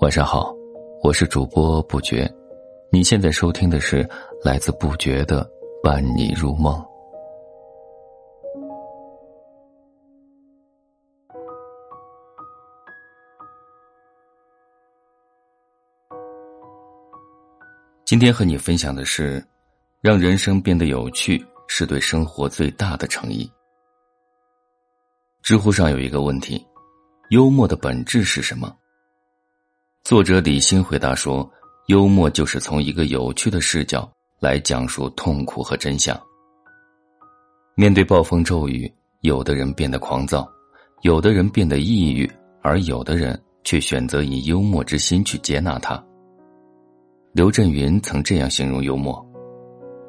晚上好，我是主播不觉，你现在收听的是来自不觉的伴你入梦。今天和你分享的是，让人生变得有趣是对生活最大的诚意。知乎上有一个问题：幽默的本质是什么？作者李欣回答说：“幽默就是从一个有趣的视角来讲述痛苦和真相。面对暴风骤雨，有的人变得狂躁，有的人变得抑郁，而有的人却选择以幽默之心去接纳它。”刘震云曾这样形容幽默：“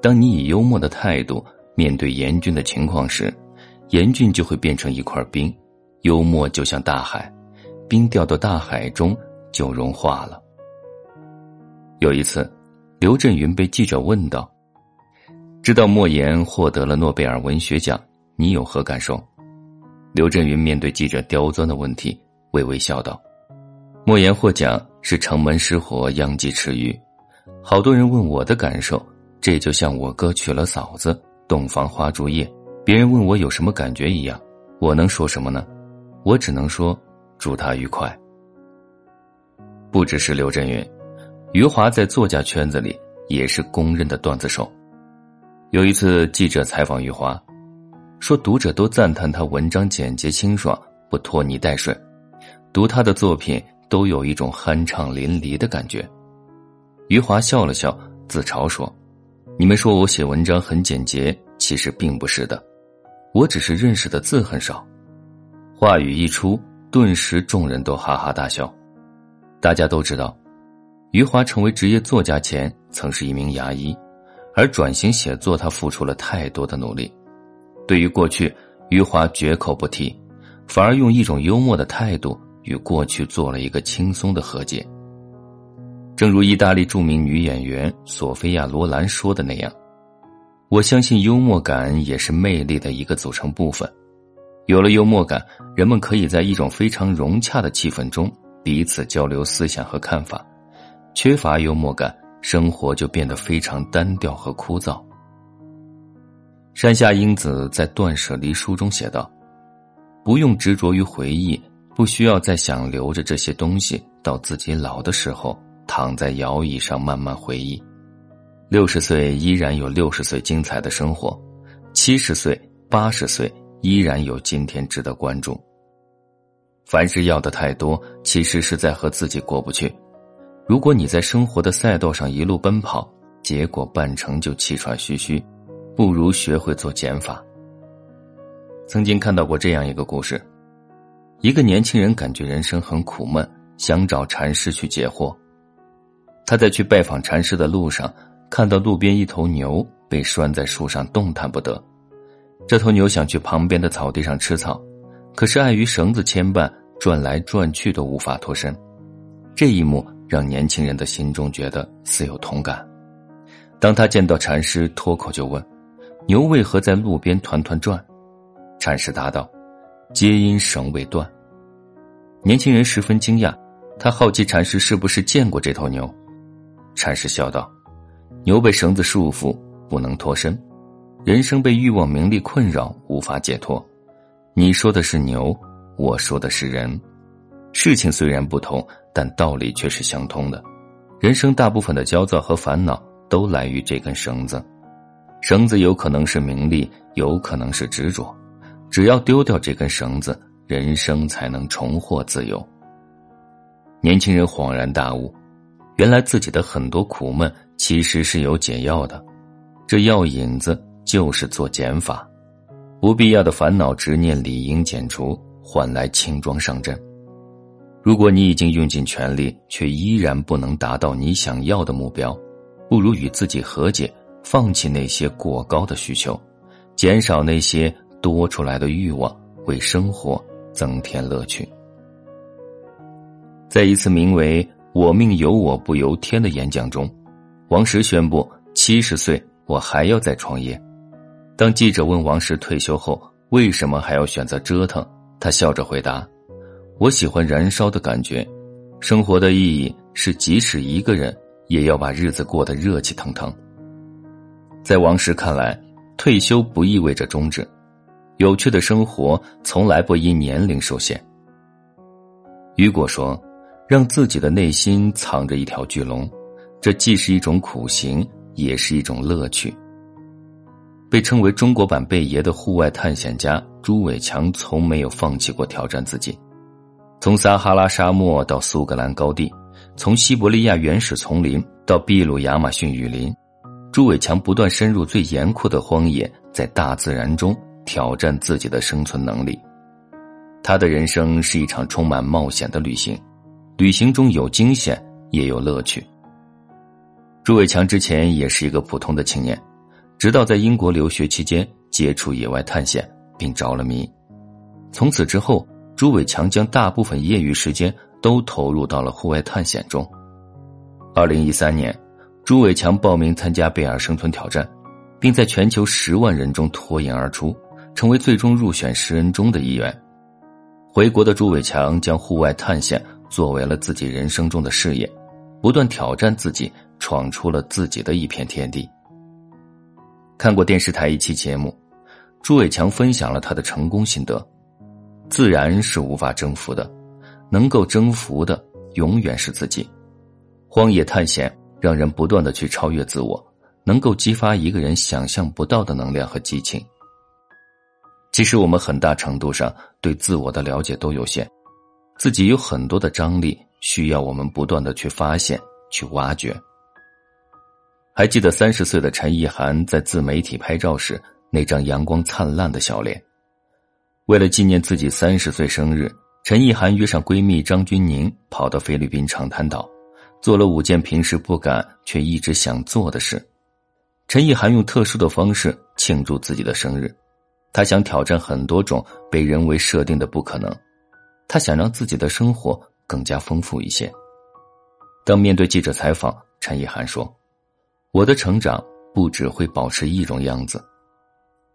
当你以幽默的态度面对严峻的情况时，严峻就会变成一块冰；幽默就像大海，冰掉到大海中。”就融化了。有一次，刘震云被记者问道：“知道莫言获得了诺贝尔文学奖，你有何感受？”刘震云面对记者刁钻的问题，微微笑道：“莫言获奖是城门失火，殃及池鱼。好多人问我的感受，这就像我哥娶了嫂子，洞房花烛夜，别人问我有什么感觉一样。我能说什么呢？我只能说，祝他愉快。”不只是刘震云，余华在作家圈子里也是公认的段子手。有一次，记者采访余华，说读者都赞叹他文章简洁清爽，不拖泥带水，读他的作品都有一种酣畅淋漓的感觉。余华笑了笑，自嘲说：“你们说我写文章很简洁，其实并不是的，我只是认识的字很少。”话语一出，顿时众人都哈哈大笑。大家都知道，余华成为职业作家前曾是一名牙医，而转型写作，他付出了太多的努力。对于过去，余华绝口不提，反而用一种幽默的态度与过去做了一个轻松的和解。正如意大利著名女演员索菲亚·罗兰说的那样：“我相信幽默感也是魅力的一个组成部分。有了幽默感，人们可以在一种非常融洽的气氛中。”彼此交流思想和看法，缺乏幽默感，生活就变得非常单调和枯燥。山下英子在《断舍离》书中写道：“不用执着于回忆，不需要再想留着这些东西，到自己老的时候躺在摇椅上慢慢回忆。六十岁依然有六十岁精彩的生活，七十岁、八十岁依然有今天值得关注。”凡事要的太多，其实是在和自己过不去。如果你在生活的赛道上一路奔跑，结果半程就气喘吁吁，不如学会做减法。曾经看到过这样一个故事：一个年轻人感觉人生很苦闷，想找禅师去解惑。他在去拜访禅师的路上，看到路边一头牛被拴在树上动弹不得。这头牛想去旁边的草地上吃草。可是碍于绳子牵绊，转来转去都无法脱身。这一幕让年轻人的心中觉得似有同感。当他见到禅师，脱口就问：“牛为何在路边团团转？”禅师答道：“皆因绳未断。”年轻人十分惊讶，他好奇禅师是不是见过这头牛。禅师笑道：“牛被绳子束缚，不能脱身；人生被欲望、名利困扰，无法解脱。”你说的是牛，我说的是人。事情虽然不同，但道理却是相通的。人生大部分的焦躁和烦恼都来于这根绳子。绳子有可能是名利，有可能是执着。只要丢掉这根绳子，人生才能重获自由。年轻人恍然大悟，原来自己的很多苦闷其实是有解药的。这药引子就是做减法。不必要的烦恼执念理应减除，换来轻装上阵。如果你已经用尽全力，却依然不能达到你想要的目标，不如与自己和解，放弃那些过高的需求，减少那些多出来的欲望，为生活增添乐趣。在一次名为“我命由我不由天”的演讲中，王石宣布：七十岁我还要再创业。当记者问王石退休后为什么还要选择折腾，他笑着回答：“我喜欢燃烧的感觉。生活的意义是，即使一个人，也要把日子过得热气腾腾。在王石看来，退休不意味着终止，有趣的生活从来不因年龄受限。雨果说：“让自己的内心藏着一条巨龙，这既是一种苦行，也是一种乐趣。”被称为中国版贝爷的户外探险家朱伟强，从没有放弃过挑战自己。从撒哈拉沙漠到苏格兰高地，从西伯利亚原始丛林到秘鲁亚马逊雨林。朱伟强不断深入最严酷的荒野，在大自然中挑战自己的生存能力。他的人生是一场充满冒险的旅行，旅行中有惊险，也有乐趣。朱伟强之前也是一个普通的青年，直到在英国留学期间接触野外探险，并着了迷。从此之后，朱伟强将大部分业余时间都投入到了户外探险中。二零一三年。朱伟强报名参加贝尔生存挑战，并在全球十万人中脱颖而出，成为最终入选十人中的一员。回国的朱伟强将户外探险作为了自己人生中的事业，不断挑战自己，闯出了自己的一片天地。看过电视台一期节目，朱伟强分享了他的成功心得：自然是无法征服的，能够征服的永远是自己。荒野探险。让人不断的去超越自我，能够激发一个人想象不到的能量和激情。其实我们很大程度上对自我的了解都有限，自己有很多的张力，需要我们不断的去发现、去挖掘。还记得三十岁的陈意涵在自媒体拍照时那张阳光灿烂的笑脸。为了纪念自己三十岁生日，陈意涵约上闺蜜张钧宁跑到菲律宾长滩岛。做了五件平时不敢却一直想做的事。陈意涵用特殊的方式庆祝自己的生日，他想挑战很多种被人为设定的不可能，他想让自己的生活更加丰富一些。当面对记者采访，陈意涵说：“我的成长不只会保持一种样子。”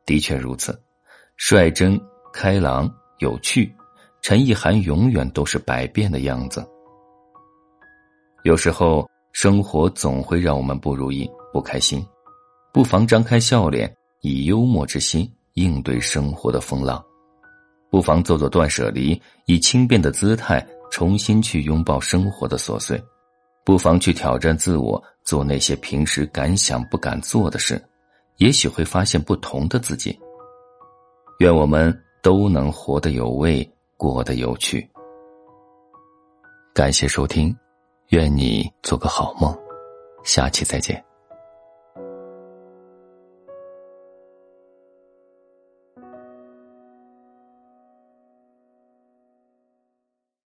的确如此，率真、开朗、有趣，陈意涵永远都是百变的样子。有时候，生活总会让我们不如意、不开心，不妨张开笑脸，以幽默之心应对生活的风浪；不妨做做断舍离，以轻便的姿态重新去拥抱生活的琐碎；不妨去挑战自我，做那些平时敢想不敢做的事，也许会发现不同的自己。愿我们都能活得有味，过得有趣。感谢收听。愿你做个好梦，下期再见。